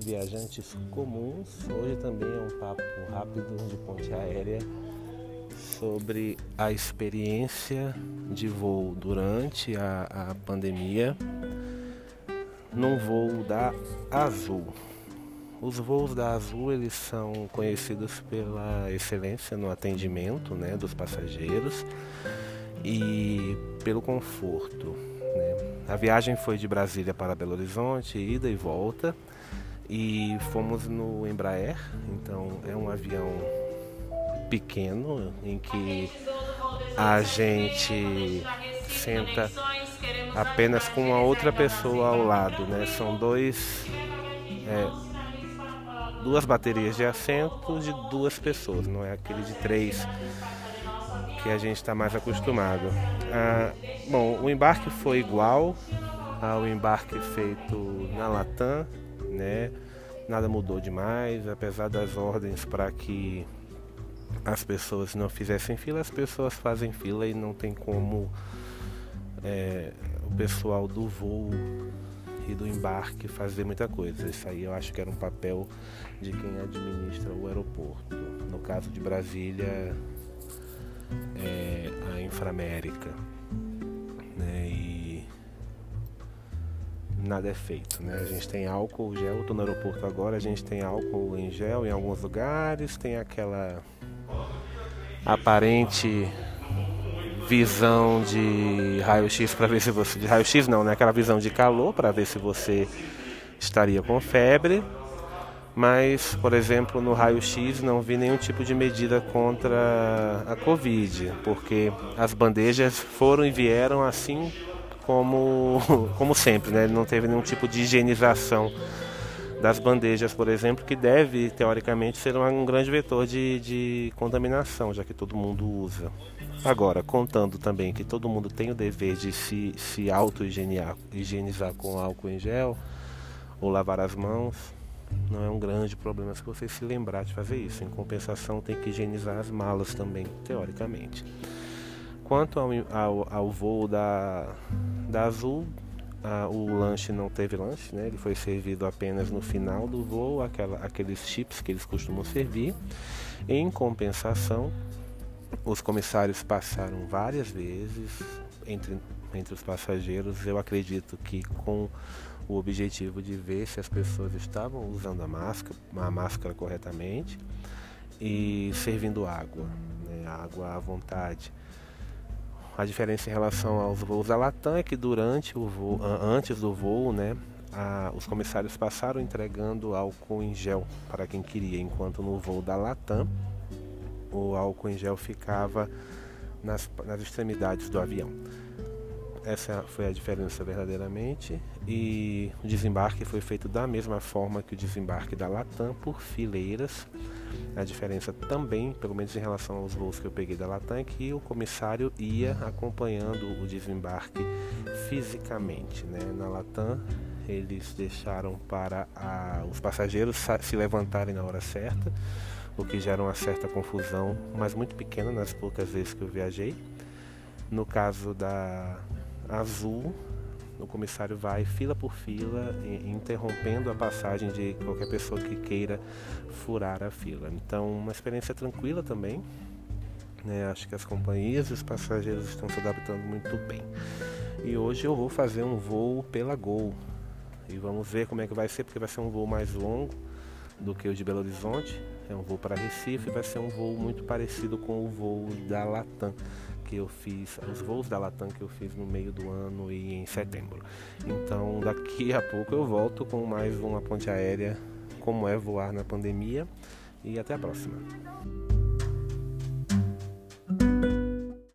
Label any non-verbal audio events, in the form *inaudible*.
viajantes comuns. Hoje também é um papo rápido de ponte aérea sobre a experiência de voo durante a, a pandemia num voo da Azul. Os voos da Azul eles são conhecidos pela excelência no atendimento né, dos passageiros e pelo conforto. Né? A viagem foi de Brasília para Belo Horizonte, ida e volta, e fomos no Embraer, então é um avião pequeno em que a gente senta apenas com uma outra pessoa ao lado, né? São dois é, duas baterias de assento de duas pessoas, não é aquele de três que a gente está mais acostumado. Ah, bom, o embarque foi igual ao embarque feito na Latam, né? Nada mudou demais, apesar das ordens para que as pessoas não fizessem fila, as pessoas fazem fila e não tem como é, o pessoal do voo e do embarque fazer muita coisa. Isso aí eu acho que era um papel de quem administra o aeroporto. No caso de Brasília, é a Inframérica. Nada é feito. Né? A gente tem álcool gel, estou no aeroporto agora, a gente tem álcool em gel em alguns lugares, tem aquela aparente visão de raio-x para ver se você. De raio-x não, né? Aquela visão de calor para ver se você estaria com febre. Mas, por exemplo, no raio-x não vi nenhum tipo de medida contra a Covid, porque as bandejas foram e vieram assim como, *laughs* como sempre, né? Não teve nenhum tipo de higienização das bandejas, por exemplo, que deve, teoricamente, ser um grande vetor de, de contaminação, já que todo mundo usa. Agora, contando também que todo mundo tem o dever de se, se auto-higienizar com álcool em gel ou lavar as mãos, não é um grande problema se você se lembrar de fazer isso. Em compensação, tem que higienizar as malas também, teoricamente. Quanto ao, ao, ao voo da, da Azul, o lanche não teve lanche, né? ele foi servido apenas no final do voo, aquela, aqueles chips que eles costumam servir. Em compensação, os comissários passaram várias vezes entre, entre os passageiros, eu acredito que com o objetivo de ver se as pessoas estavam usando a máscara, a máscara corretamente e servindo água, né, água à vontade. A diferença em relação aos voos da Latam é que durante o voo, antes do voo, né, a, os comissários passaram entregando álcool em gel para quem queria, enquanto no voo da Latam o álcool em gel ficava nas, nas extremidades do avião. Essa foi a diferença verdadeiramente. E o desembarque foi feito da mesma forma que o desembarque da Latam, por fileiras. A diferença também, pelo menos em relação aos voos que eu peguei da Latam, é que o comissário ia acompanhando o desembarque fisicamente. Né? Na Latam, eles deixaram para a, os passageiros se levantarem na hora certa o que gera uma certa confusão, mas muito pequena nas poucas vezes que eu viajei. No caso da Azul, o comissário vai fila por fila, interrompendo a passagem de qualquer pessoa que queira furar a fila. Então, uma experiência tranquila também. Né? Acho que as companhias e os passageiros estão se adaptando muito bem. E hoje eu vou fazer um voo pela Gol. E vamos ver como é que vai ser, porque vai ser um voo mais longo do que o de Belo Horizonte. É um voo para Recife, vai ser um voo muito parecido com o voo da Latam que eu fiz, os voos da Latam que eu fiz no meio do ano e em setembro. Então, daqui a pouco eu volto com mais uma ponte aérea, como é voar na pandemia, e até a próxima.